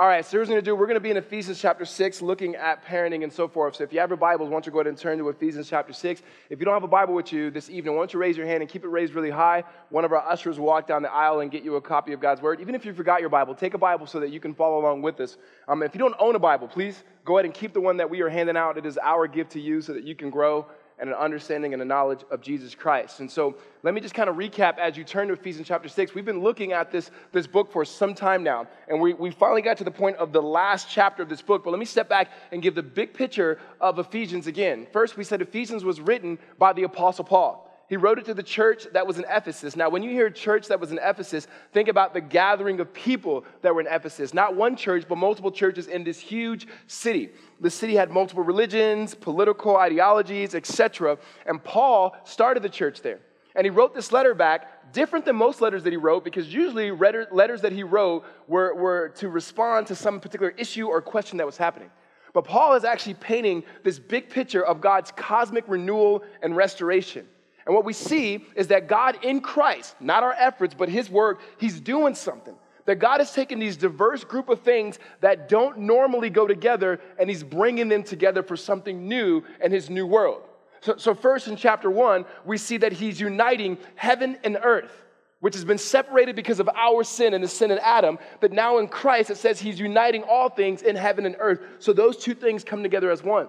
All right, so what we're going to do. We're going to be in Ephesians chapter 6, looking at parenting and so forth. So if you have your Bibles, why don't you go ahead and turn to Ephesians chapter 6. If you don't have a Bible with you this evening, why don't you raise your hand and keep it raised really high? One of our ushers will walk down the aisle and get you a copy of God's Word. Even if you forgot your Bible, take a Bible so that you can follow along with us. Um, if you don't own a Bible, please go ahead and keep the one that we are handing out. It is our gift to you so that you can grow and an understanding and a knowledge of Jesus Christ. And so let me just kind of recap as you turn to Ephesians chapter 6. We've been looking at this, this book for some time now, and we, we finally got to the point of the last chapter of this book. But let me step back and give the big picture of Ephesians again. First, we said Ephesians was written by the Apostle Paul. He wrote it to the church that was in Ephesus. Now, when you hear church that was in Ephesus, think about the gathering of people that were in Ephesus. Not one church, but multiple churches in this huge city. The city had multiple religions, political ideologies, etc. And Paul started the church there. And he wrote this letter back, different than most letters that he wrote, because usually letters that he wrote were, were to respond to some particular issue or question that was happening. But Paul is actually painting this big picture of God's cosmic renewal and restoration. And what we see is that God in Christ, not our efforts, but His work, He's doing something. That God has taken these diverse group of things that don't normally go together and He's bringing them together for something new in His new world. So, so first in chapter one, we see that He's uniting heaven and earth, which has been separated because of our sin and the sin of Adam. But now in Christ, it says He's uniting all things in heaven and earth. So those two things come together as one.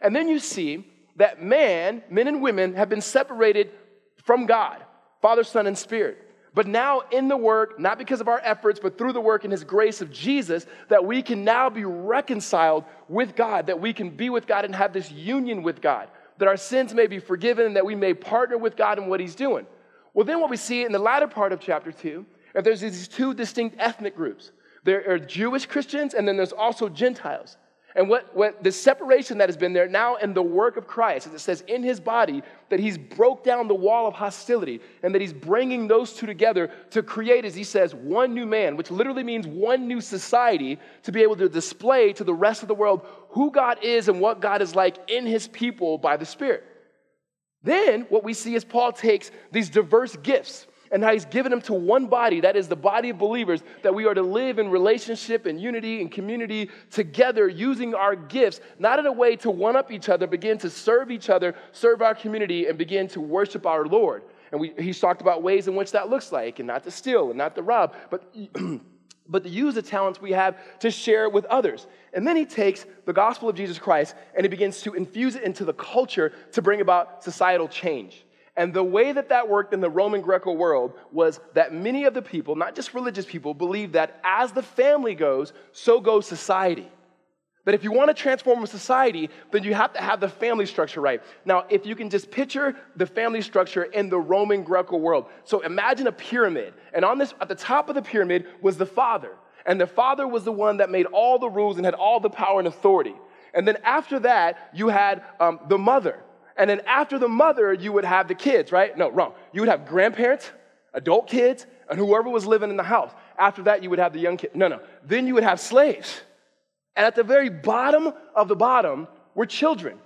And then you see that man, men and women, have been separated from God, Father, Son, and Spirit. But now, in the work, not because of our efforts, but through the work and His grace of Jesus, that we can now be reconciled with God, that we can be with God and have this union with God, that our sins may be forgiven, and that we may partner with God in what He's doing. Well, then, what we see in the latter part of chapter 2, that there's these two distinct ethnic groups. There are Jewish Christians, and then there's also Gentiles. And what, what the separation that has been there now in the work of Christ, as it says in his body, that he's broke down the wall of hostility and that he's bringing those two together to create, as he says, one new man, which literally means one new society to be able to display to the rest of the world who God is and what God is like in his people by the Spirit. Then what we see is Paul takes these diverse gifts and how he's given them to one body, that is the body of believers, that we are to live in relationship and unity and community together using our gifts, not in a way to one up each other, begin to serve each other, serve our community, and begin to worship our Lord. And we, he's talked about ways in which that looks like, and not to steal and not to rob, but, but to use the talents we have to share with others. And then he takes the gospel of Jesus Christ and he begins to infuse it into the culture to bring about societal change. And the way that that worked in the Roman Greco world was that many of the people, not just religious people, believed that as the family goes, so goes society. That if you want to transform a society, then you have to have the family structure right. Now, if you can just picture the family structure in the Roman Greco world. So imagine a pyramid, and on this, at the top of the pyramid was the father. And the father was the one that made all the rules and had all the power and authority. And then after that, you had um, the mother. And then after the mother, you would have the kids, right? No, wrong. You would have grandparents, adult kids, and whoever was living in the house. After that, you would have the young kids. No, no. Then you would have slaves. And at the very bottom of the bottom were children.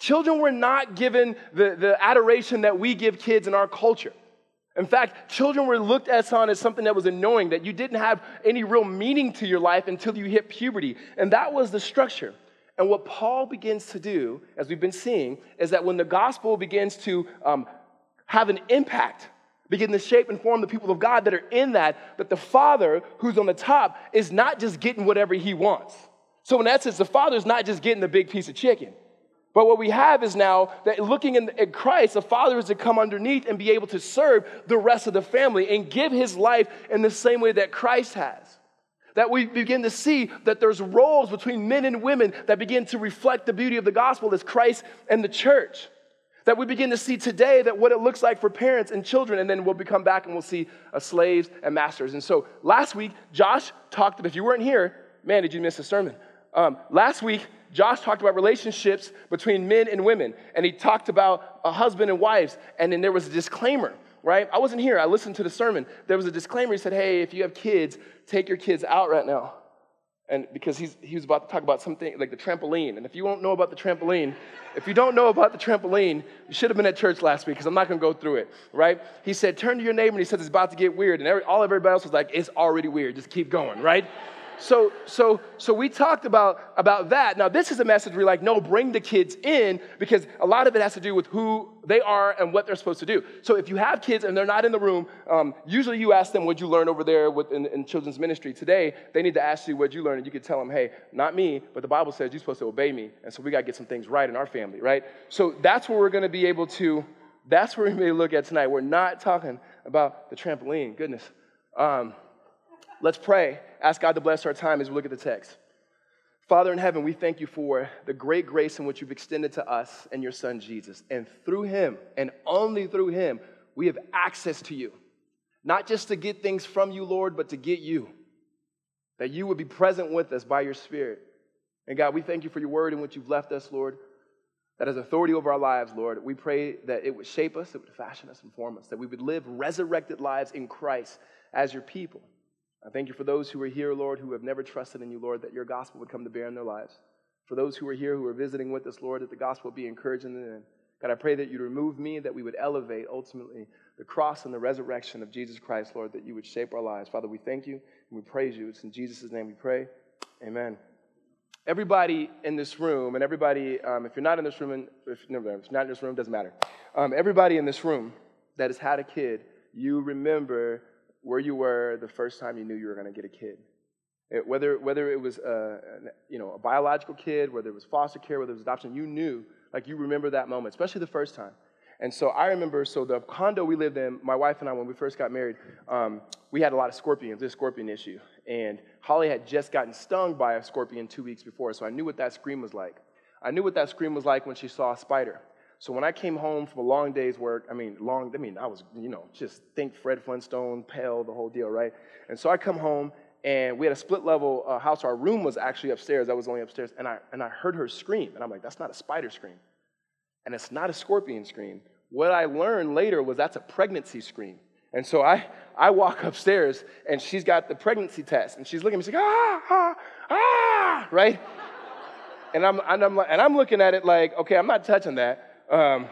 Children were not given the, the adoration that we give kids in our culture. In fact, children were looked at on as something that was annoying, that you didn't have any real meaning to your life until you hit puberty. And that was the structure. And what Paul begins to do, as we've been seeing, is that when the gospel begins to um, have an impact, begin to shape and form the people of God that are in that, that the Father who's on the top is not just getting whatever he wants. So, in essence, the Father is not just getting the big piece of chicken. But what we have is now that looking in, at Christ, the Father is to come underneath and be able to serve the rest of the family and give his life in the same way that Christ has that we begin to see that there's roles between men and women that begin to reflect the beauty of the gospel as Christ and the church. That we begin to see today that what it looks like for parents and children, and then we'll become back and we'll see uh, slaves and masters. And so last week, Josh talked, if you weren't here, man, did you miss the sermon? Um, last week, Josh talked about relationships between men and women, and he talked about a husband and wives, and then there was a disclaimer right? I wasn't here. I listened to the sermon. There was a disclaimer. He said, hey, if you have kids, take your kids out right now. And because he's, he was about to talk about something like the trampoline. And if you don't know about the trampoline, if you don't know about the trampoline, you should have been at church last week because I'm not going to go through it, right? He said, turn to your neighbor and he says, it's about to get weird. And every, all of everybody else was like, it's already weird. Just keep going, right? So, so, so we talked about, about that. Now, this is a message we're like, no, bring the kids in because a lot of it has to do with who they are and what they're supposed to do. So, if you have kids and they're not in the room, um, usually you ask them, What'd you learn over there with, in, in, children's ministry? Today, they need to ask you, What'd you learn? And you can tell them, Hey, not me, but the Bible says you're supposed to obey me. And so we got to get some things right in our family, right? So, that's where we're going to be able to, that's where we may look at tonight. We're not talking about the trampoline. Goodness. Um, let's pray. Ask God to bless our time as we look at the text. Father in heaven, we thank you for the great grace in which you've extended to us and your son Jesus. And through him, and only through him, we have access to you. Not just to get things from you, Lord, but to get you. That you would be present with us by your Spirit. And God, we thank you for your word in which you've left us, Lord that has authority over our lives, Lord. We pray that it would shape us, it would fashion us and form us, that we would live resurrected lives in Christ as your people. I thank you for those who are here, Lord, who have never trusted in you, Lord, that your gospel would come to bear in their lives. For those who are here who are visiting with us, Lord, that the gospel be encouraging them. God, I pray that you'd remove me, that we would elevate ultimately the cross and the resurrection of Jesus Christ, Lord, that you would shape our lives. Father, we thank you and we praise you. It's in Jesus' name we pray. Amen everybody in this room, and everybody, um, if you're not in this room, and if, no, if you're not in this room, doesn't matter. Um, everybody in this room that has had a kid, you remember where you were the first time you knew you were going to get a kid. It, whether, whether it was a, you know, a biological kid, whether it was foster care, whether it was adoption, you knew, like you remember that moment, especially the first time. And so I remember, so the condo we lived in, my wife and I, when we first got married, um, we had a lot of scorpions, this scorpion issue. And Holly had just gotten stung by a scorpion two weeks before, so I knew what that scream was like. I knew what that scream was like when she saw a spider. So when I came home from a long day's work, I mean, long, I mean, I was, you know, just think Fred Flintstone, pale, the whole deal, right? And so I come home, and we had a split level uh, house. Our room was actually upstairs. I was only upstairs, and I, and I heard her scream. And I'm like, that's not a spider scream. And it's not a scorpion scream. What I learned later was that's a pregnancy scream. And so I, I walk upstairs and she's got the pregnancy test and she's looking at me, she's like, ah, ah, ah, right? and, I'm, and, I'm, and I'm looking at it like, okay, I'm not touching that. Um,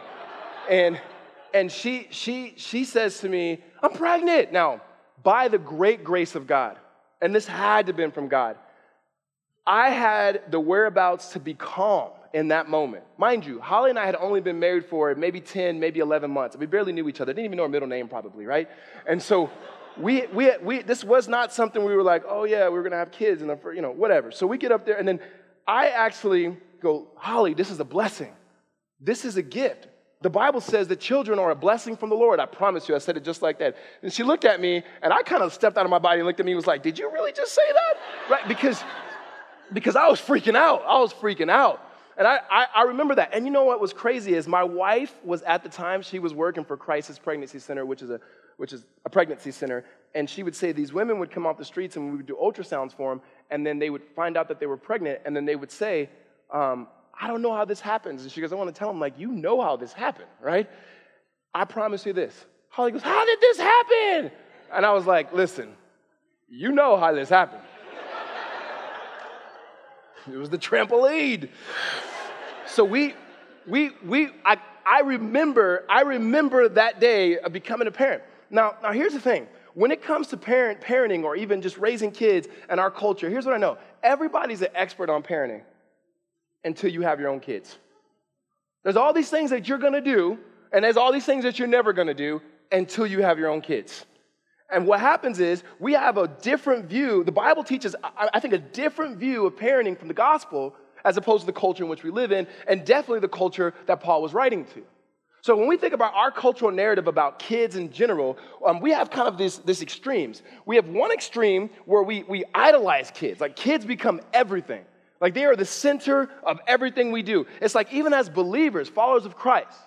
and and she, she, she says to me, I'm pregnant. Now, by the great grace of God, and this had to have been from God, I had the whereabouts to be calm in that moment. Mind you, Holly and I had only been married for maybe 10, maybe 11 months. We barely knew each other. Didn't even know our middle name, probably, right? And so we, we, we, this was not something we were like, oh yeah, we are gonna have kids and, you know, whatever. So we get up there and then I actually go, Holly, this is a blessing. This is a gift. The Bible says that children are a blessing from the Lord. I promise you, I said it just like that. And she looked at me, and I kind of stepped out of my body and looked at me and was like, Did you really just say that? Right? Because, because I was freaking out. I was freaking out. And I, I, I, remember that. And you know what was crazy is my wife was at the time, she was working for Crisis Pregnancy Center, which is a, which is a pregnancy center. And she would say these women would come off the streets and we would do ultrasounds for them. And then they would find out that they were pregnant. And then they would say, um, I don't know how this happens. And she goes, I want to tell him, like, you know how this happened, right? I promise you this. Holly goes, How did this happen? And I was like, Listen, you know how this happened. It was the trampoline. So we, we, we, I, I remember, I remember that day of becoming a parent. Now, now here's the thing. When it comes to parent, parenting or even just raising kids in our culture, here's what I know. Everybody's an expert on parenting until you have your own kids. There's all these things that you're gonna do, and there's all these things that you're never gonna do until you have your own kids. And what happens is we have a different view. The Bible teaches, I think, a different view of parenting from the gospel as opposed to the culture in which we live in, and definitely the culture that Paul was writing to. So when we think about our cultural narrative about kids in general, um, we have kind of this, this extremes. We have one extreme where we, we idolize kids, like kids become everything. Like they are the center of everything we do. It's like even as believers, followers of Christ,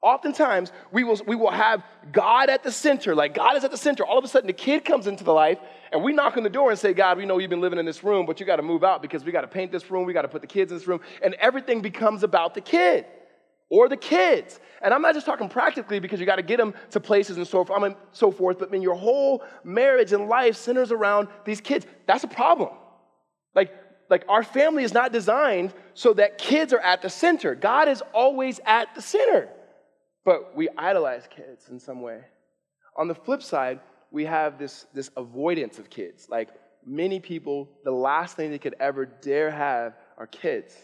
Oftentimes, we will, we will have God at the center, like God is at the center. All of a sudden, the kid comes into the life, and we knock on the door and say, God, we know you've been living in this room, but you got to move out because we got to paint this room, we got to put the kids in this room, and everything becomes about the kid or the kids. And I'm not just talking practically because you got to get them to places and so forth, I mean, so forth, but I mean, your whole marriage and life centers around these kids. That's a problem. Like, like our family is not designed so that kids are at the center. God is always at the center but we idolize kids in some way. On the flip side, we have this, this avoidance of kids. Like, many people, the last thing they could ever dare have are kids.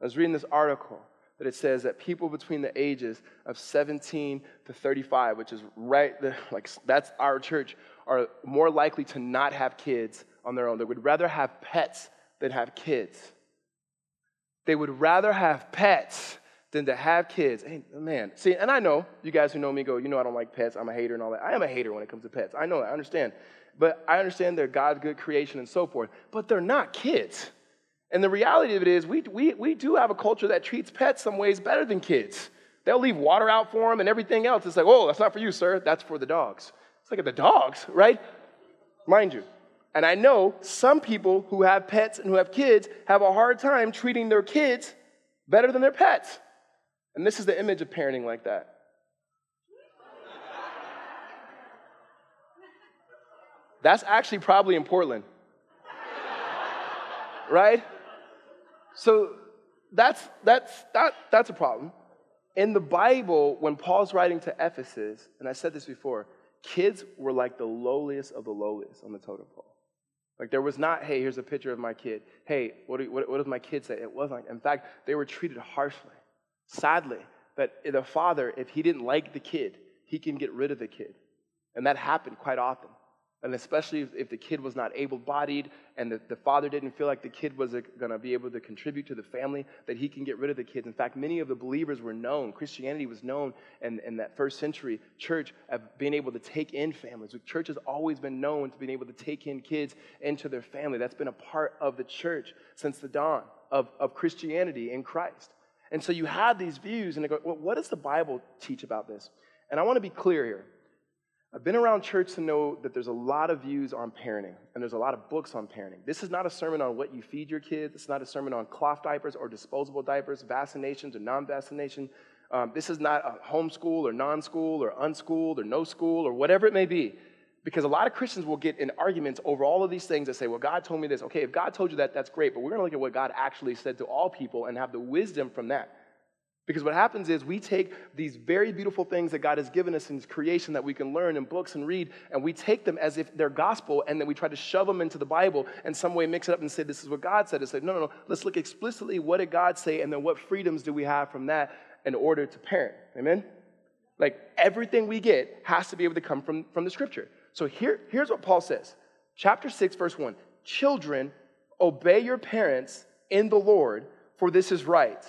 I was reading this article that it says that people between the ages of 17 to 35, which is right there, like that's our church, are more likely to not have kids on their own. They would rather have pets than have kids. They would rather have pets than to have kids. Hey, man, see, and I know you guys who know me go, you know, I don't like pets. I'm a hater and all that. I am a hater when it comes to pets. I know that. I understand. But I understand they're God's good creation and so forth. But they're not kids. And the reality of it is, we, we, we do have a culture that treats pets some ways better than kids. They'll leave water out for them and everything else. It's like, oh, that's not for you, sir. That's for the dogs. It's like at the dogs, right? Mind you. And I know some people who have pets and who have kids have a hard time treating their kids better than their pets. And this is the image of parenting like that. That's actually probably in Portland. right? So that's, that's, that, that's a problem. In the Bible, when Paul's writing to Ephesus, and I said this before, kids were like the lowliest of the lowliest on the totem pole. Like there was not, hey, here's a picture of my kid. Hey, what, do, what, what does my kid say? It wasn't like, in fact, they were treated harshly. Sadly, that the father, if he didn't like the kid, he can get rid of the kid. And that happened quite often. And especially if, if the kid was not able bodied and the, the father didn't feel like the kid was going to be able to contribute to the family, that he can get rid of the kids. In fact, many of the believers were known, Christianity was known in, in that first century church of being able to take in families. The church has always been known to being able to take in kids into their family. That's been a part of the church since the dawn of, of Christianity in Christ. And so you have these views, and they go, well, what does the Bible teach about this? And I want to be clear here. I've been around church to know that there's a lot of views on parenting, and there's a lot of books on parenting. This is not a sermon on what you feed your kids. It's not a sermon on cloth diapers or disposable diapers, vaccinations or non vaccination. Um, this is not a homeschool or non school or unschooled or no school or whatever it may be. Because a lot of Christians will get in arguments over all of these things that say, well, God told me this. Okay, if God told you that, that's great, but we're going to look at what God actually said to all people and have the wisdom from that. Because what happens is we take these very beautiful things that God has given us in His creation that we can learn in books and read, and we take them as if they're gospel, and then we try to shove them into the Bible and some way mix it up and say, This is what God said. It's like, no, no, no. Let's look explicitly what did God say, and then what freedoms do we have from that in order to parent. Amen? Like everything we get has to be able to come from, from the scripture. So here, here's what Paul says chapter 6, verse 1 Children, obey your parents in the Lord, for this is right.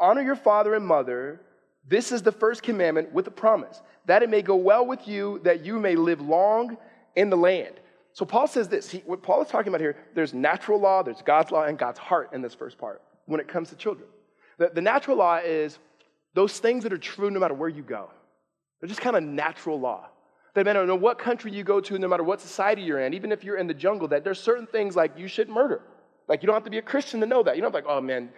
Honor your father and mother. This is the first commandment with a promise, that it may go well with you, that you may live long in the land. So Paul says this. He, what Paul is talking about here, there's natural law, there's God's law, and God's heart in this first part when it comes to children. The, the natural law is those things that are true no matter where you go. They're just kind of natural law. That no matter what country you go to, no matter what society you're in, even if you're in the jungle, that there's certain things like you should murder. Like you don't have to be a Christian to know that. You don't have like, oh man,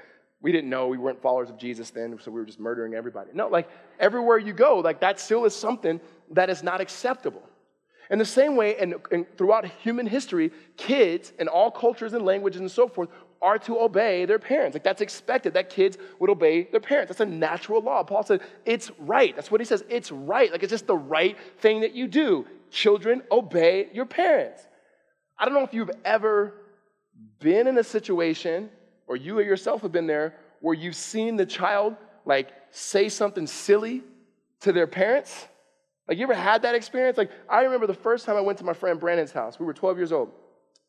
we didn't know we weren't followers of Jesus then, so we were just murdering everybody. No, like everywhere you go, like that still is something that is not acceptable. In the same way, and, and, throughout human history, kids in all cultures and languages and so forth are to obey their parents. Like that's expected that kids would obey their parents. That's a natural law. Paul said it's right. That's what he says. It's right. Like it's just the right thing that you do. Children, obey your parents. I don't know if you've ever been in a situation or you or yourself have been there where you've seen the child like say something silly to their parents? Like, you ever had that experience? Like, I remember the first time I went to my friend Brandon's house. We were 12 years old.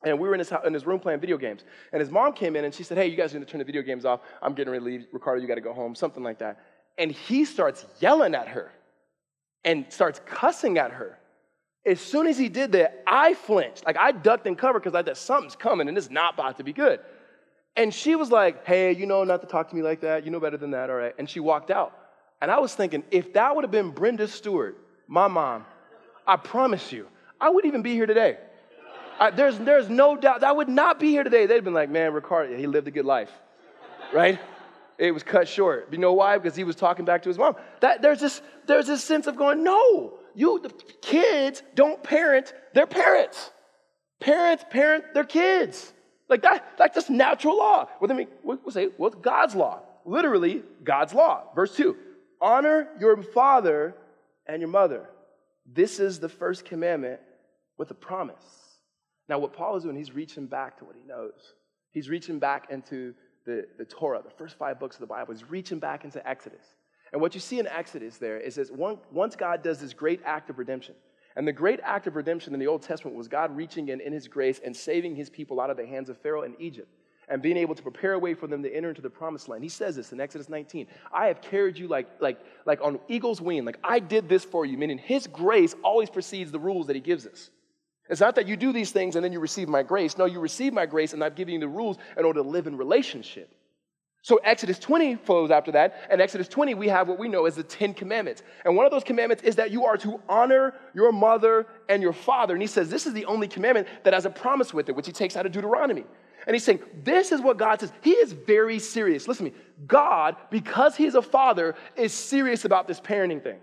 And we were in his, in his room playing video games. And his mom came in and she said, Hey, you guys need to turn the video games off. I'm getting ready to leave. Riccardo, you got to go home. Something like that. And he starts yelling at her and starts cussing at her. As soon as he did that, I flinched. Like, I ducked and covered because I thought something's coming and it's not about to be good. And she was like, hey, you know not to talk to me like that. You know better than that, all right. And she walked out. And I was thinking, if that would have been Brenda Stewart, my mom, I promise you, I wouldn't even be here today. I, there's, there's no doubt I would not be here today. They'd been like, man, Riccardo, he lived a good life, right? It was cut short. You know why? Because he was talking back to his mom. That, there's, this, there's this sense of going, no, you, the kids don't parent their parents. Parents parent their kids. Like that, that's just natural law. What I mean, we'll say, well, God's law. Literally, God's law. Verse 2 Honor your father and your mother. This is the first commandment with a promise. Now, what Paul is doing, he's reaching back to what he knows. He's reaching back into the, the Torah, the first five books of the Bible. He's reaching back into Exodus. And what you see in Exodus there is that once God does this great act of redemption, and the great act of redemption in the Old Testament was God reaching in in his grace and saving his people out of the hands of Pharaoh in Egypt and being able to prepare a way for them to enter into the promised land. He says this in Exodus 19. I have carried you like, like, like on eagle's wing. Like I did this for you, meaning his grace always precedes the rules that he gives us. It's not that you do these things and then you receive my grace. No, you receive my grace and I've given you the rules in order to live in relationship. So Exodus 20 flows after that. And Exodus 20, we have what we know as the Ten Commandments. And one of those commandments is that you are to honor your mother and your father. And he says this is the only commandment that has a promise with it, which he takes out of Deuteronomy. And he's saying, This is what God says. He is very serious. Listen to me. God, because he's a father, is serious about this parenting thing.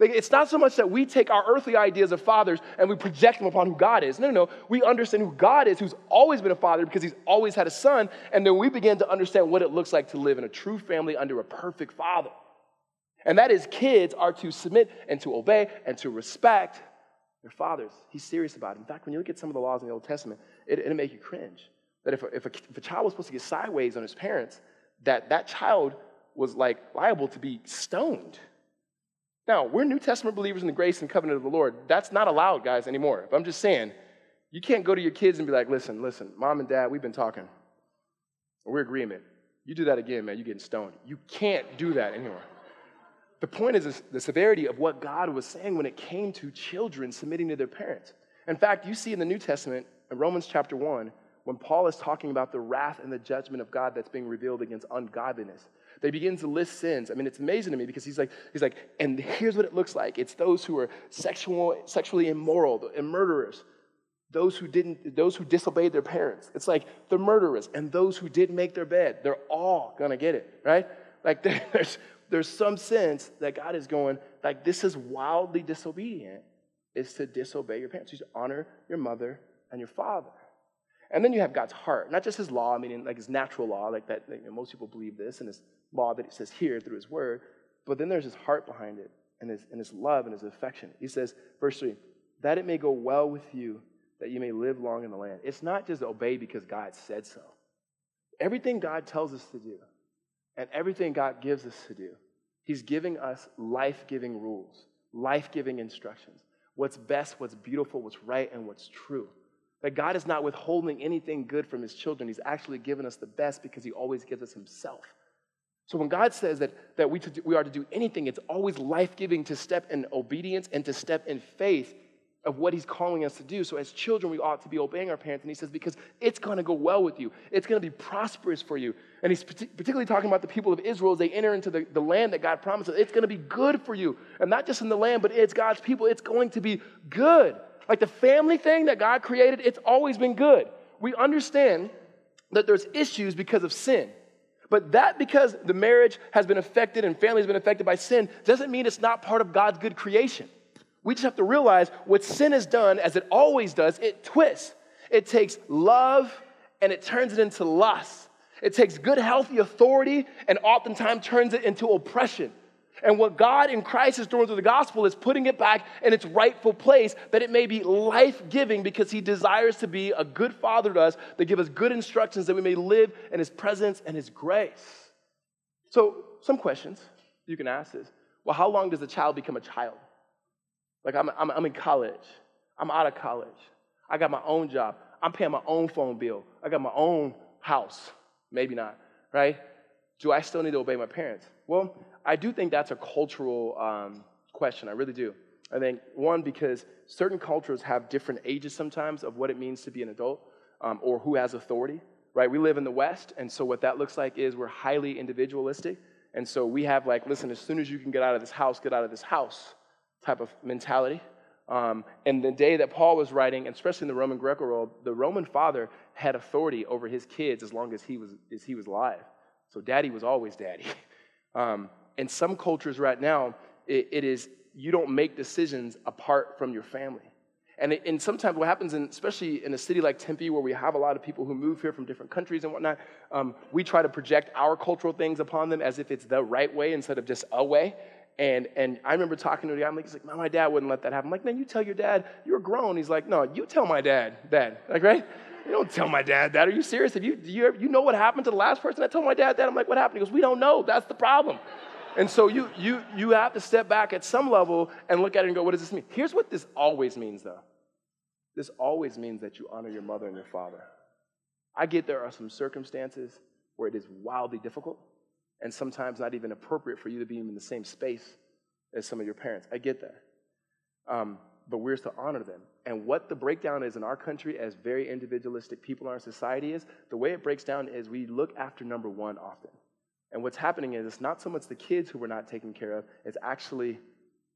Like, it's not so much that we take our earthly ideas of fathers and we project them upon who God is. No, no, no. We understand who God is, who's always been a father because he's always had a son. And then we begin to understand what it looks like to live in a true family under a perfect father. And that is, kids are to submit and to obey and to respect their fathers. He's serious about it. In fact, when you look at some of the laws in the Old Testament, it, it'll make you cringe. That if a, if, a, if a child was supposed to get sideways on his parents, that that child was like liable to be stoned. Now, we're New Testament believers in the grace and covenant of the Lord. That's not allowed, guys, anymore. But I'm just saying, you can't go to your kids and be like, listen, listen, mom and dad, we've been talking. We're agreement. You do that again, man, you're getting stoned. You can't do that anymore. The point is the severity of what God was saying when it came to children submitting to their parents. In fact, you see in the New Testament, in Romans chapter 1, when Paul is talking about the wrath and the judgment of God that's being revealed against ungodliness. They begin to list sins. I mean, it's amazing to me because he's like, he's like, and here's what it looks like. It's those who are sexual, sexually immoral and murderers, those who didn't, those who disobeyed their parents. It's like the murderers and those who didn't make their bed. They're all gonna get it, right? Like there's there's some sense that God is going, like, this is wildly disobedient, is to disobey your parents. You should honor your mother and your father. And then you have God's heart, not just his law, I mean, like his natural law, like that, you know, most people believe this, and his law that he says here through his word, but then there's his heart behind it, and his, and his love and his affection. He says, verse 3, that it may go well with you, that you may live long in the land. It's not just obey because God said so. Everything God tells us to do, and everything God gives us to do, he's giving us life giving rules, life giving instructions. What's best, what's beautiful, what's right, and what's true. That God is not withholding anything good from his children. He's actually given us the best because he always gives us himself. So when God says that, that we, to, we are to do anything, it's always life giving to step in obedience and to step in faith of what he's calling us to do. So as children, we ought to be obeying our parents. And he says, because it's going to go well with you, it's going to be prosperous for you. And he's particularly talking about the people of Israel as they enter into the, the land that God promises. It's going to be good for you. And not just in the land, but it's God's people. It's going to be good. Like the family thing that God created, it's always been good. We understand that there's issues because of sin. But that because the marriage has been affected and family has been affected by sin doesn't mean it's not part of God's good creation. We just have to realize what sin has done, as it always does, it twists. It takes love and it turns it into lust. It takes good, healthy authority and oftentimes turns it into oppression. And what God in Christ is doing through the gospel is putting it back in its rightful place that it may be life giving because He desires to be a good Father to us that give us good instructions that we may live in His presence and His grace. So, some questions you can ask is well, how long does a child become a child? Like, I'm, I'm, I'm in college, I'm out of college, I got my own job, I'm paying my own phone bill, I got my own house. Maybe not, right? Do I still need to obey my parents? Well, I do think that's a cultural um, question. I really do. I think, one, because certain cultures have different ages sometimes of what it means to be an adult um, or who has authority, right? We live in the West, and so what that looks like is we're highly individualistic. And so we have, like, listen, as soon as you can get out of this house, get out of this house type of mentality. Um, and the day that Paul was writing, and especially in the Roman Greco world, the Roman father had authority over his kids as long as he was, as he was alive. So daddy was always daddy. Um, in some cultures right now, it, it is you don't make decisions apart from your family. And, it, and sometimes what happens, in, especially in a city like Tempe, where we have a lot of people who move here from different countries and whatnot, um, we try to project our cultural things upon them as if it's the right way instead of just a way. And, and I remember talking to the guy, I'm like, he's like, my dad wouldn't let that happen. I'm like, man, you tell your dad you're grown. He's like, no, you tell my dad, dad. Like, right? You don't tell my dad that. Are you serious? Have you, you, you know what happened to the last person that told my dad that? I'm like, what happened? He goes, we don't know. That's the problem. And so you, you, you have to step back at some level and look at it and go, what does this mean? Here's what this always means, though. This always means that you honor your mother and your father. I get there are some circumstances where it is wildly difficult and sometimes not even appropriate for you to be in the same space as some of your parents. I get that. Um, but we're to honor them. And what the breakdown is in our country, as very individualistic people in our society, is the way it breaks down is we look after number one often. And what's happening is it's not so much the kids who we're not taking care of, it's actually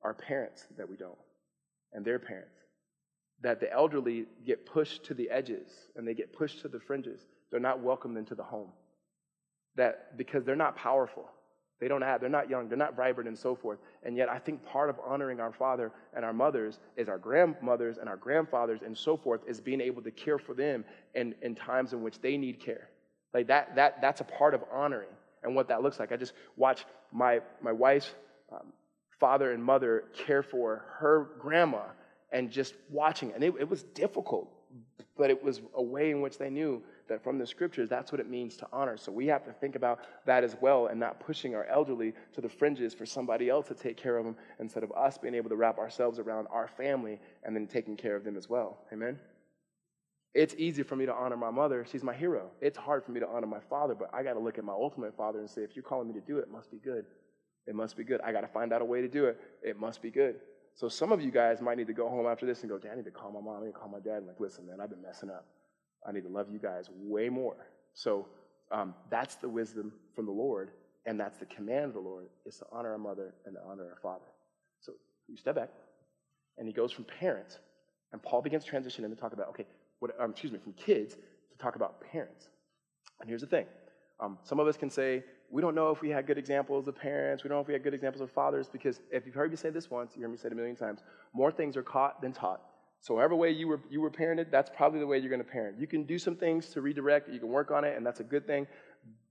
our parents that we don't, and their parents. That the elderly get pushed to the edges and they get pushed to the fringes. They're not welcomed into the home. That because they're not powerful, they don't have, they're not young, they're not vibrant, and so forth. And yet, I think part of honoring our father and our mothers is our grandmothers and our grandfathers and so forth is being able to care for them in, in times in which they need care. Like that, that, that's a part of honoring and what that looks like. I just watched my, my wife's um, father and mother care for her grandma and just watching. And it, it was difficult, but it was a way in which they knew that from the scriptures, that's what it means to honor. So we have to think about that as well and not pushing our elderly to the fringes for somebody else to take care of them instead of us being able to wrap ourselves around our family and then taking care of them as well. Amen? It's easy for me to honor my mother. She's my hero. It's hard for me to honor my father, but I got to look at my ultimate father and say, if you're calling me to do it, it must be good. It must be good. I got to find out a way to do it. It must be good. So some of you guys might need to go home after this and go, Dad, I need to call my mom. I need to call my dad. And like, listen, man, I've been messing up. I need to love you guys way more. So um, that's the wisdom from the Lord, and that's the command of the Lord is to honor our mother and to honor our father. So you step back, and he goes from parents, and Paul begins to transition into talk about okay, what, um, excuse me, from kids to talk about parents. And here's the thing: um, some of us can say we don't know if we had good examples of parents. We don't know if we had good examples of fathers because if you've heard me say this once, you hear me say it a million times. More things are caught than taught. So, whatever way you were, you were parented, that's probably the way you're going to parent. You can do some things to redirect, you can work on it, and that's a good thing.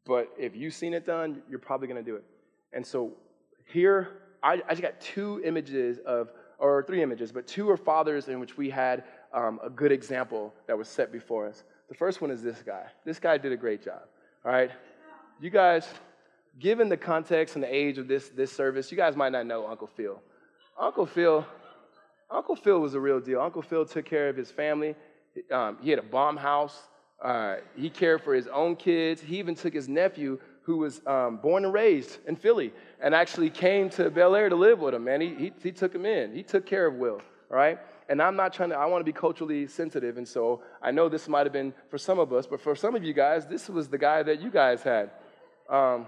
But if you've seen it done, you're probably going to do it. And so, here, I, I just got two images of, or three images, but two are fathers in which we had um, a good example that was set before us. The first one is this guy. This guy did a great job. All right? You guys, given the context and the age of this, this service, you guys might not know Uncle Phil. Uncle Phil Uncle Phil was a real deal. Uncle Phil took care of his family. Um, he had a bomb house. Uh, he cared for his own kids. He even took his nephew, who was um, born and raised in Philly, and actually came to Bel Air to live with him, man. He, he, he took him in. He took care of Will, all right? And I'm not trying to, I want to be culturally sensitive, and so I know this might have been for some of us, but for some of you guys, this was the guy that you guys had. Um,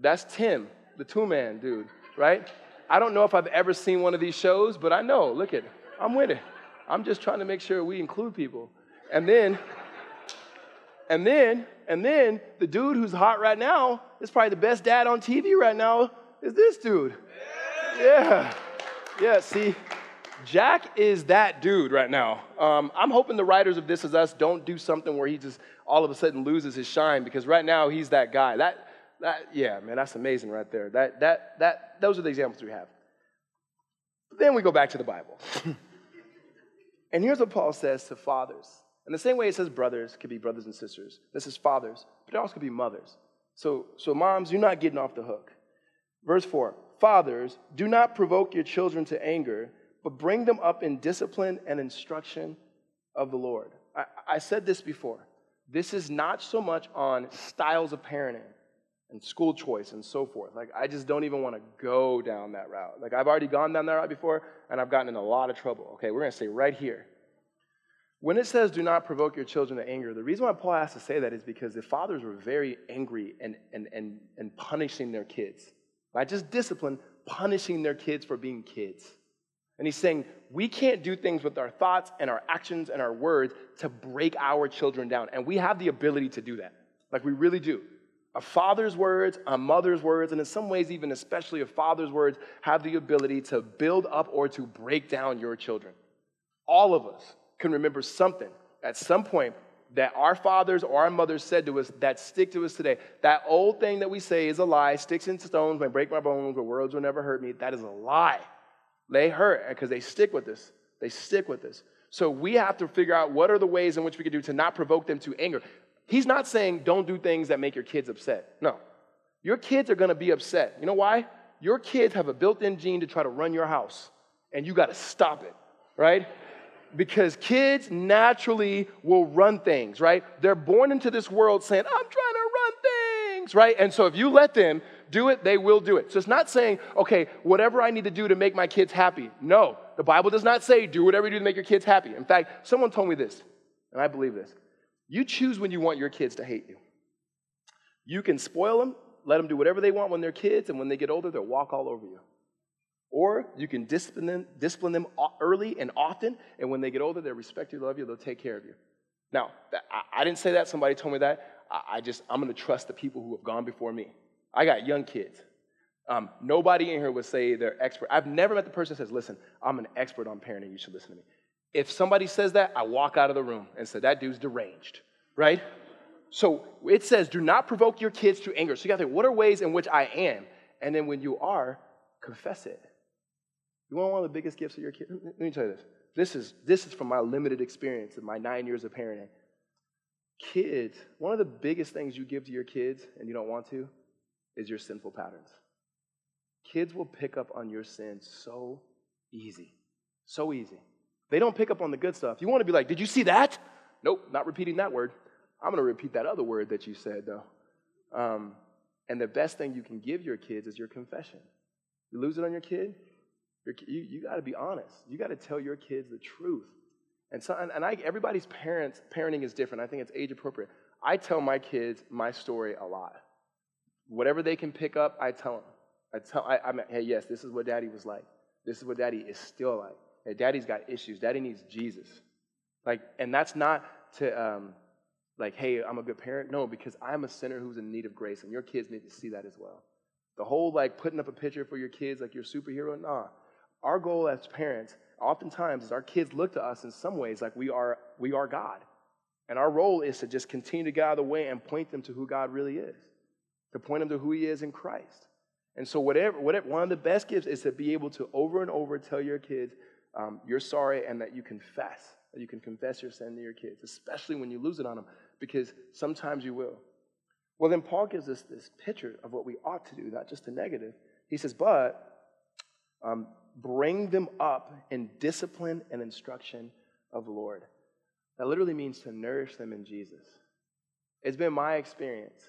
that's Tim, the Tool Man dude, right? I don't know if I've ever seen one of these shows, but I know. Look at. I'm with it. I'm just trying to make sure we include people. And then, and then, and then the dude who's hot right now is probably the best dad on TV right now is this dude. Yeah. Yeah, see, Jack is that dude right now. Um, I'm hoping the writers of This Is Us don't do something where he just all of a sudden loses his shine because right now he's that guy. That, that, yeah, man, that's amazing right there. That, that, that, those are the examples we have. Then we go back to the Bible. and here's what Paul says to fathers. In the same way it says brothers could be brothers and sisters. This is fathers, but it also could be mothers. So, so moms, you're not getting off the hook. Verse 4 Fathers, do not provoke your children to anger, but bring them up in discipline and instruction of the Lord. I, I said this before. This is not so much on styles of parenting and school choice and so forth. Like, I just don't even want to go down that route. Like, I've already gone down that route before, and I've gotten in a lot of trouble. Okay, we're going to stay right here. When it says, do not provoke your children to anger, the reason why Paul has to say that is because the fathers were very angry and, and, and, and punishing their kids. Not just discipline, punishing their kids for being kids. And he's saying, we can't do things with our thoughts and our actions and our words to break our children down. And we have the ability to do that. Like, we really do. A father's words, a mother's words, and in some ways, even especially a father's words, have the ability to build up or to break down your children. All of us can remember something at some point that our fathers or our mothers said to us that stick to us today. That old thing that we say is a lie. Sticks and stones may break my bones, but words will never hurt me. That is a lie. They hurt because they stick with us. They stick with us. So we have to figure out what are the ways in which we can do to not provoke them to anger. He's not saying don't do things that make your kids upset. No. Your kids are going to be upset. You know why? Your kids have a built in gene to try to run your house, and you got to stop it, right? Because kids naturally will run things, right? They're born into this world saying, I'm trying to run things, right? And so if you let them do it, they will do it. So it's not saying, okay, whatever I need to do to make my kids happy. No, the Bible does not say do whatever you do to make your kids happy. In fact, someone told me this, and I believe this. You choose when you want your kids to hate you. You can spoil them, let them do whatever they want when they're kids, and when they get older, they'll walk all over you. Or you can discipline them, discipline them early and often, and when they get older, they'll respect you, love you, they'll take care of you. Now, I didn't say that, somebody told me that. I just, I'm gonna trust the people who have gone before me. I got young kids. Um, nobody in here would say they're expert. I've never met the person that says, listen, I'm an expert on parenting, you should listen to me. If somebody says that, I walk out of the room and say, that dude's deranged, right? So it says, do not provoke your kids to anger. So you gotta think, what are ways in which I am? And then when you are, confess it. You want one of the biggest gifts of your kids? Let me tell you this. This is, this is from my limited experience of my nine years of parenting. Kids, one of the biggest things you give to your kids and you don't want to is your sinful patterns. Kids will pick up on your sin so easy. So easy. They don't pick up on the good stuff. You want to be like, Did you see that? Nope, not repeating that word. I'm going to repeat that other word that you said, though. Um, and the best thing you can give your kids is your confession. You lose it on your kid, you, you got to be honest. You got to tell your kids the truth. And, so, and, and I, everybody's parents, parenting is different. I think it's age appropriate. I tell my kids my story a lot. Whatever they can pick up, I tell them. I tell, I, I'm, hey, yes, this is what daddy was like. This is what daddy is still like. Hey, daddy's got issues. Daddy needs Jesus. Like, and that's not to, um, like, hey, I'm a good parent. No, because I'm a sinner who's in need of grace, and your kids need to see that as well. The whole, like, putting up a picture for your kids like you're superhero, nah. Our goal as parents, oftentimes, is our kids look to us in some ways like we are, we are God. And our role is to just continue to get out of the way and point them to who God really is, to point them to who He is in Christ. And so, whatever, whatever, one of the best gifts is to be able to over and over tell your kids um, you're sorry and that you confess, that you can confess your sin to your kids, especially when you lose it on them, because sometimes you will. Well, then Paul gives us this picture of what we ought to do, not just the negative. He says, but um, bring them up in discipline and instruction of the Lord. That literally means to nourish them in Jesus. It's been my experience.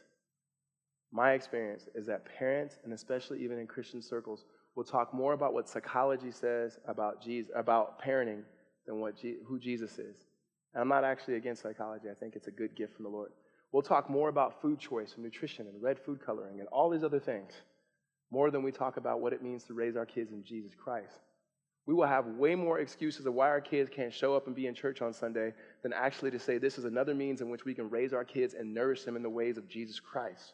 My experience is that parents, and especially even in Christian circles, will talk more about what psychology says about Jesus, about parenting than what who Jesus is. And I'm not actually against psychology. I think it's a good gift from the Lord. We'll talk more about food choice and nutrition and red food coloring and all these other things more than we talk about what it means to raise our kids in Jesus Christ. We will have way more excuses of why our kids can't show up and be in church on Sunday than actually to say this is another means in which we can raise our kids and nourish them in the ways of Jesus Christ.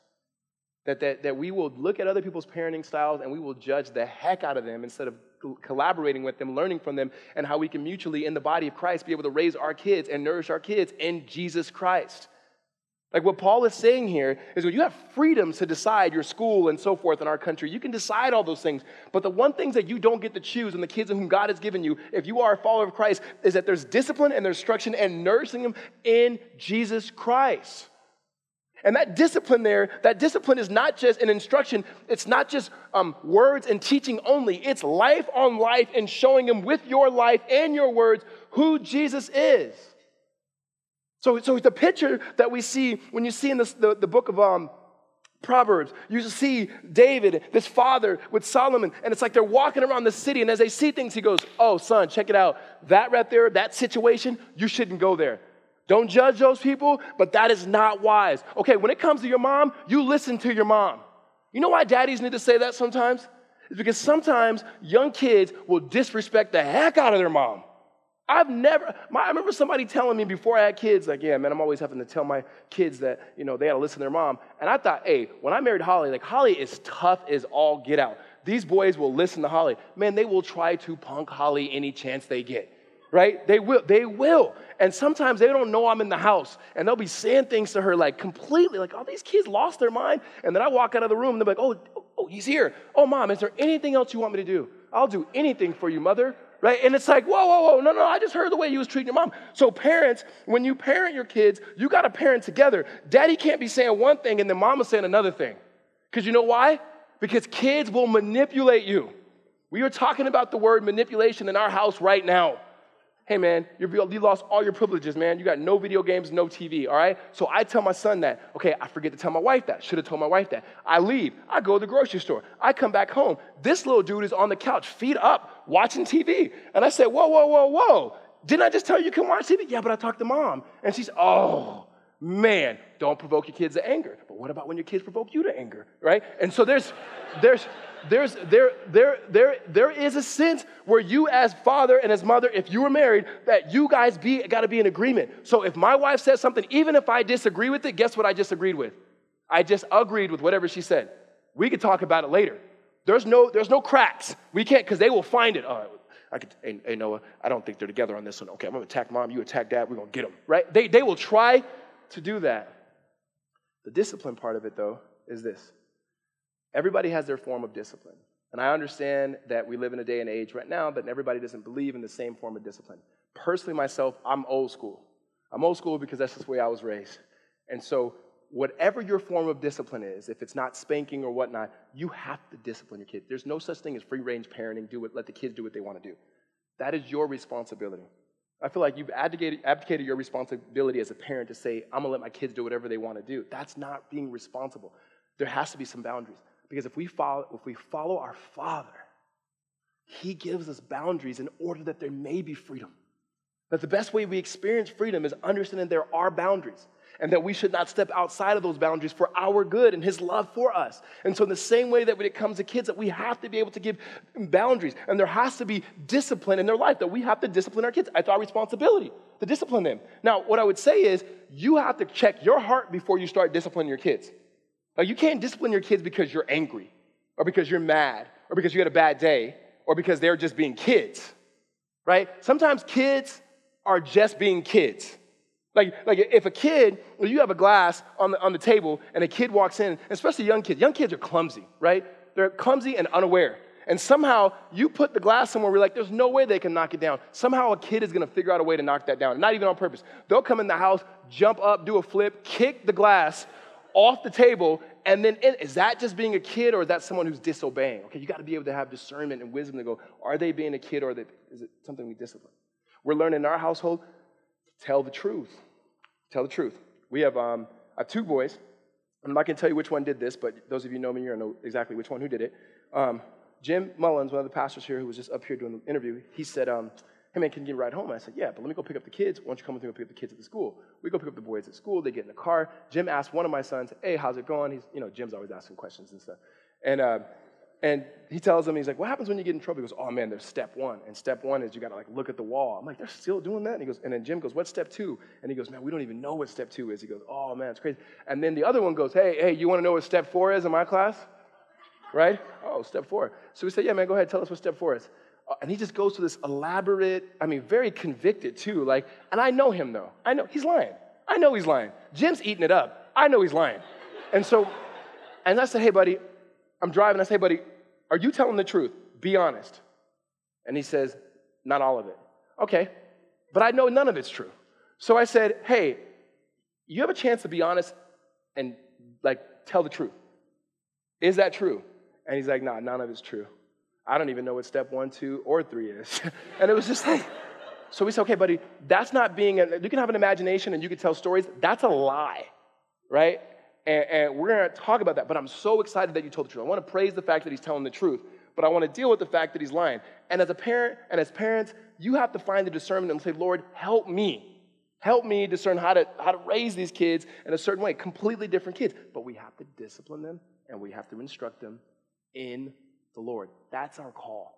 That, that, that we will look at other people's parenting styles and we will judge the heck out of them instead of collaborating with them, learning from them, and how we can mutually, in the body of Christ, be able to raise our kids and nourish our kids in Jesus Christ. Like what Paul is saying here is when you have freedom to decide your school and so forth in our country, you can decide all those things. But the one things that you don't get to choose and the kids whom God has given you, if you are a follower of Christ, is that there's discipline and there's instruction and nourishing them in Jesus Christ. And that discipline there, that discipline is not just an instruction, it's not just um, words and teaching only. It's life on life and showing them with your life and your words who Jesus is. So, so the picture that we see when you see in this, the, the book of um, Proverbs, you see David, this father with Solomon, and it's like they're walking around the city, and as they see things, he goes, Oh, son, check it out. That right there, that situation, you shouldn't go there. Don't judge those people, but that is not wise. Okay, when it comes to your mom, you listen to your mom. You know why daddies need to say that sometimes? It's because sometimes young kids will disrespect the heck out of their mom. I've never, my, I remember somebody telling me before I had kids, like, yeah, man, I'm always having to tell my kids that, you know, they got to listen to their mom. And I thought, hey, when I married Holly, like, Holly is tough as all get out. These boys will listen to Holly. Man, they will try to punk Holly any chance they get. right? They will. They will. And sometimes they don't know I'm in the house, and they'll be saying things to her like completely, like, "Oh, these kids lost their mind." And then I walk out of the room, and they're like, "Oh, oh, he's here. Oh, mom, is there anything else you want me to do? I'll do anything for you, mother." Right? And it's like, whoa, whoa, whoa, no, no, I just heard the way you was treating your mom. So, parents, when you parent your kids, you got to parent together. Daddy can't be saying one thing and then mama's saying another thing. Because you know why? Because kids will manipulate you. We are talking about the word manipulation in our house right now hey man, you lost all your privileges, man. You got no video games, no TV, all right? So I tell my son that. Okay, I forget to tell my wife that. Should have told my wife that. I leave. I go to the grocery store. I come back home. This little dude is on the couch, feet up, watching TV. And I said, whoa, whoa, whoa, whoa. Didn't I just tell you you can watch TV? Yeah, but I talked to mom. And she's, oh, man, don't provoke your kids to anger. But what about when your kids provoke you to anger, right? And so there's, there's, there's, there, there, there, there is a sense where you, as father and as mother, if you were married, that you guys be got to be in agreement. So if my wife says something, even if I disagree with it, guess what I disagreed with? I just agreed with whatever she said. We could talk about it later. There's no, there's no cracks. We can't because they will find it. Oh, I could, hey, hey, Noah, I don't think they're together on this one. Okay, I'm gonna attack mom, you attack dad, we're gonna get them, right? They, they will try to do that. The discipline part of it, though, is this Everybody has their form of discipline. And I understand that we live in a day and age right now that everybody doesn't believe in the same form of discipline. Personally, myself, I'm old school. I'm old school because that's just the way I was raised. And so, whatever your form of discipline is, if it's not spanking or whatnot, you have to discipline your kids. There's no such thing as free range parenting, do let the kids do what they want to do. That is your responsibility. I feel like you've abdicated, abdicated your responsibility as a parent to say, I'm gonna let my kids do whatever they want to do. That's not being responsible. There has to be some boundaries. Because if we follow, if we follow our Father, He gives us boundaries in order that there may be freedom. That the best way we experience freedom is understanding there are boundaries and that we should not step outside of those boundaries for our good and his love for us. And so in the same way that when it comes to kids that we have to be able to give boundaries and there has to be discipline in their life that we have to discipline our kids. It's our responsibility to discipline them. Now, what I would say is you have to check your heart before you start disciplining your kids. You can't discipline your kids because you're angry, or because you're mad, or because you had a bad day, or because they're just being kids, right? Sometimes kids are just being kids. Like, like if a kid, you have a glass on the, on the table and a kid walks in, especially young kids, young kids are clumsy, right? They're clumsy and unaware. And somehow you put the glass somewhere where you're like, there's no way they can knock it down. Somehow a kid is gonna figure out a way to knock that down, not even on purpose. They'll come in the house, jump up, do a flip, kick the glass, off the table, and then is that just being a kid or is that someone who's disobeying? Okay, you got to be able to have discernment and wisdom to go, are they being a kid or is it something we discipline? We're learning in our household tell the truth. Tell the truth. We have, um, I have two boys. I'm not going to tell you which one did this, but those of you know me, you know exactly which one who did it. Um, Jim Mullins, one of the pastors here who was just up here doing the interview, he said, um, hey man, can you ride home? And I said, yeah, but let me go pick up the kids. Why don't you come with me and pick up the kids at the school? We go pick up the boys at school. They get in the car. Jim asks one of my sons, hey, how's it going? He's, you know, Jim's always asking questions and stuff. And, uh, and he tells him, he's like, what happens when you get in trouble? He goes, oh man, there's step one. And step one is you got to like look at the wall. I'm like, they're still doing that? And he goes, and then Jim goes, what's step two? And he goes, man, we don't even know what step two is. He goes, oh man, it's crazy. And then the other one goes, hey, hey, you want to know what step four is in my class? Right? Oh, step four. So we say, yeah, man, go ahead, tell us what step four is. Uh, and he just goes to this elaborate, I mean, very convicted too. Like, and I know him though. I know he's lying. I know he's lying. Jim's eating it up. I know he's lying. And so, and I said, hey, buddy, I'm driving. I say, hey, buddy, are you telling the truth? Be honest. And he says, not all of it. Okay, but I know none of it's true. So I said, hey, you have a chance to be honest and like tell the truth. Is that true? And he's like, nah, none of it's true. I don't even know what step one, two, or three is. and it was just like, so we said, okay, buddy, that's not being, a, you can have an imagination and you can tell stories. That's a lie, right? And, and we're going to talk about that. But I'm so excited that you told the truth. I want to praise the fact that he's telling the truth, but I want to deal with the fact that he's lying. And as a parent and as parents, you have to find the discernment and say, Lord, help me. Help me discern how to, how to raise these kids in a certain way, completely different kids. But we have to discipline them and we have to instruct them in the Lord. That's our call.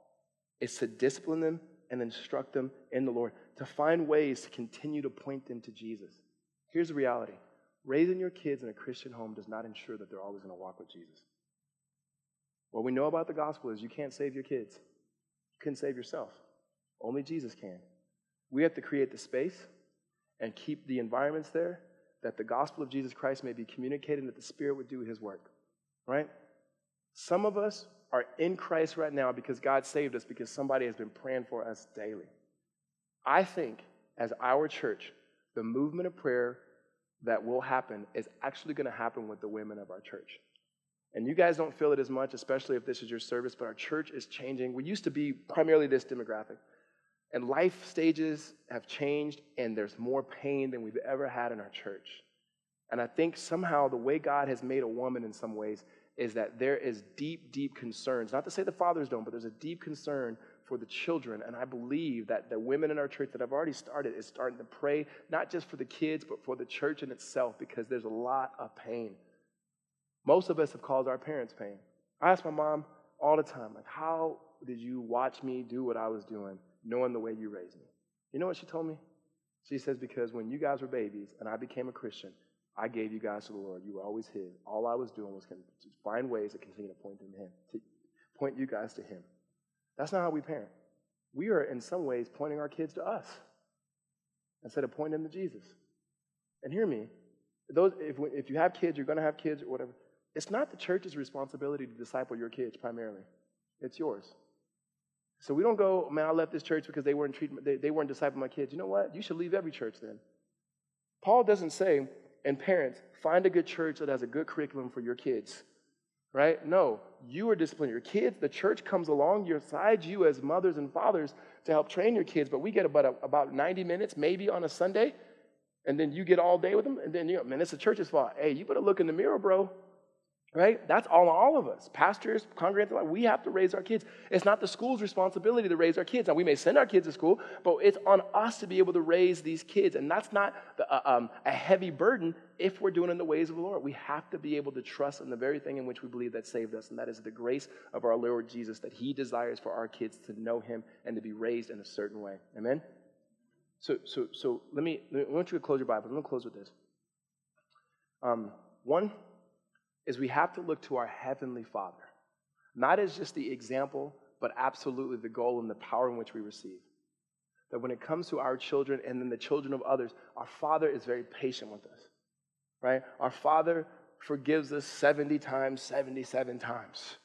It's to discipline them and instruct them in the Lord, to find ways to continue to point them to Jesus. Here's the reality raising your kids in a Christian home does not ensure that they're always going to walk with Jesus. What we know about the gospel is you can't save your kids, you can save yourself. Only Jesus can. We have to create the space and keep the environments there that the gospel of Jesus Christ may be communicated and that the Spirit would do his work, right? Some of us are in Christ right now because God saved us because somebody has been praying for us daily. I think as our church, the movement of prayer that will happen is actually going to happen with the women of our church. And you guys don't feel it as much, especially if this is your service, but our church is changing. We used to be primarily this demographic. And life stages have changed, and there's more pain than we've ever had in our church. And I think somehow the way God has made a woman in some ways is that there is deep, deep concerns. Not to say the fathers don't, but there's a deep concern for the children. And I believe that the women in our church that have already started is starting to pray, not just for the kids, but for the church in itself, because there's a lot of pain. Most of us have caused our parents pain. I ask my mom all the time, like, how did you watch me do what I was doing? knowing the way you raised me. You know what she told me? She says, Because when you guys were babies and I became a Christian, I gave you guys to the Lord. You were always His. All I was doing was to find ways to continue to point them to Him, to point you guys to Him. That's not how we parent. We are, in some ways, pointing our kids to us instead of pointing them to Jesus. And hear me, those, if, if you have kids, you're going to have kids or whatever, it's not the church's responsibility to disciple your kids primarily, it's yours. So we don't go, man, I left this church because they weren't treating, they, they weren't discipling my kids. You know what? You should leave every church then. Paul doesn't say, and parents, find a good church that has a good curriculum for your kids. Right? No, you are disciplining your kids. The church comes along your side, you as mothers and fathers, to help train your kids. But we get about, a, about 90 minutes, maybe on a Sunday, and then you get all day with them, and then you, know, man, it's the church's fault. Hey, you better look in the mirror, bro right? That's all all of us. Pastors, congregants, we have to raise our kids. It's not the school's responsibility to raise our kids. Now, we may send our kids to school, but it's on us to be able to raise these kids. And that's not the, uh, um, a heavy burden if we're doing it in the ways of the Lord. We have to be able to trust in the very thing in which we believe that saved us, and that is the grace of our Lord Jesus, that He desires for our kids to know Him and to be raised in a certain way. Amen? So, so, so let me, I want you to close your Bible. I'm going to close with this. Um, one, is we have to look to our Heavenly Father, not as just the example, but absolutely the goal and the power in which we receive. That when it comes to our children and then the children of others, our Father is very patient with us, right? Our Father forgives us 70 times, 77 times.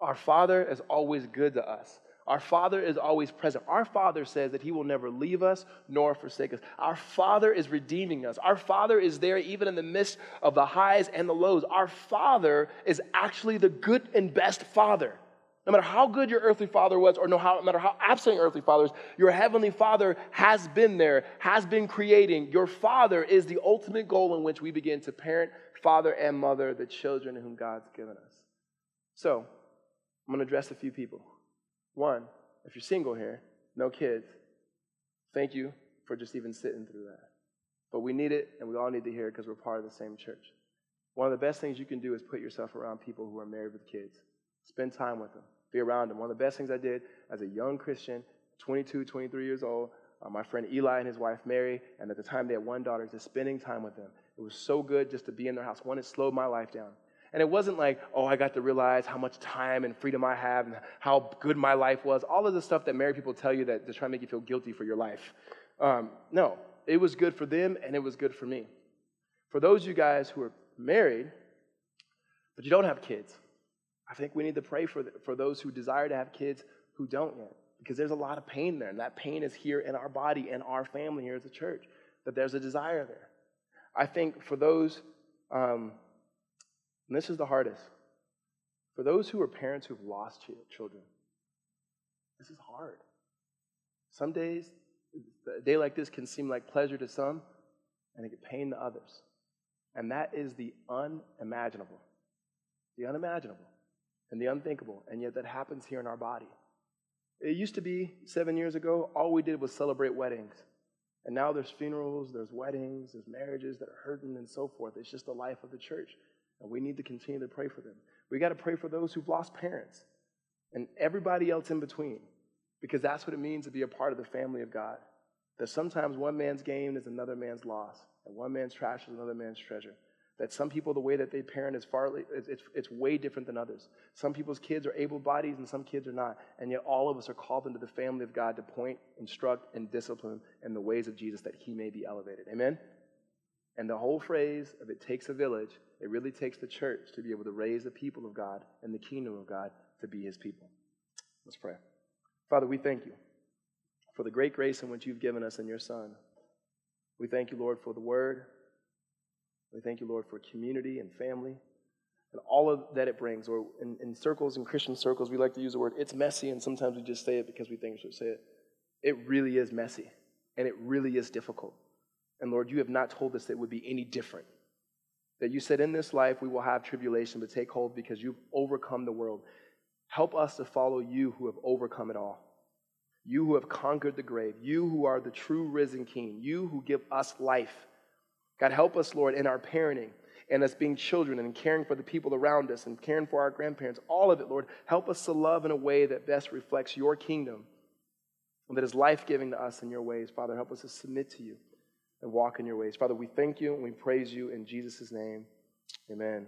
Our Father is always good to us. Our Father is always present. Our Father says that He will never leave us nor forsake us. Our Father is redeeming us. Our Father is there even in the midst of the highs and the lows. Our Father is actually the good and best Father. No matter how good your earthly father was, or no, how, no matter how absent your earthly father is, your heavenly father has been there, has been creating. Your father is the ultimate goal in which we begin to parent, father, and mother the children whom God's given us. So, I'm going to address a few people. One, if you're single here, no kids, thank you for just even sitting through that. But we need it, and we all need to hear it because we're part of the same church. One of the best things you can do is put yourself around people who are married with kids. Spend time with them, be around them. One of the best things I did as a young Christian, 22, 23 years old, uh, my friend Eli and his wife Mary, and at the time they had one daughter, just spending time with them. It was so good just to be in their house. One, it slowed my life down. And it wasn't like, oh, I got to realize how much time and freedom I have and how good my life was. All of the stuff that married people tell you that to try to make you feel guilty for your life. Um, no, it was good for them and it was good for me. For those of you guys who are married, but you don't have kids, I think we need to pray for, the, for those who desire to have kids who don't yet. Because there's a lot of pain there, and that pain is here in our body and our family here as a church, that there's a desire there. I think for those um, and this is the hardest. For those who are parents who've lost children, this is hard. Some days, a day like this can seem like pleasure to some, and it can pain to others. And that is the unimaginable. The unimaginable and the unthinkable. And yet that happens here in our body. It used to be seven years ago, all we did was celebrate weddings. And now there's funerals, there's weddings, there's marriages that are hurting, and so forth. It's just the life of the church. And we need to continue to pray for them. We got to pray for those who've lost parents and everybody else in between because that's what it means to be a part of the family of God. That sometimes one man's gain is another man's loss, and one man's trash is another man's treasure. That some people, the way that they parent is far, it's, it's, way different than others. Some people's kids are able bodies and some kids are not. And yet all of us are called into the family of God to point, instruct, and discipline in the ways of Jesus that he may be elevated. Amen? And the whole phrase of it takes a village, it really takes the church to be able to raise the people of God and the kingdom of God to be his people. Let's pray. Father, we thank you for the great grace in which you've given us in your Son. We thank you, Lord, for the word. We thank you, Lord, for community and family and all of that it brings. Or in, in circles, in Christian circles, we like to use the word, it's messy, and sometimes we just say it because we think we should say it. It really is messy, and it really is difficult. And Lord, you have not told us that it would be any different. That you said, in this life we will have tribulation, but take hold because you've overcome the world. Help us to follow you who have overcome it all. You who have conquered the grave. You who are the true risen King. You who give us life. God, help us, Lord, in our parenting and us being children and caring for the people around us and caring for our grandparents. All of it, Lord. Help us to love in a way that best reflects your kingdom and that is life giving to us in your ways. Father, help us to submit to you and walk in your ways. Father, we thank you and we praise you in Jesus' name. Amen.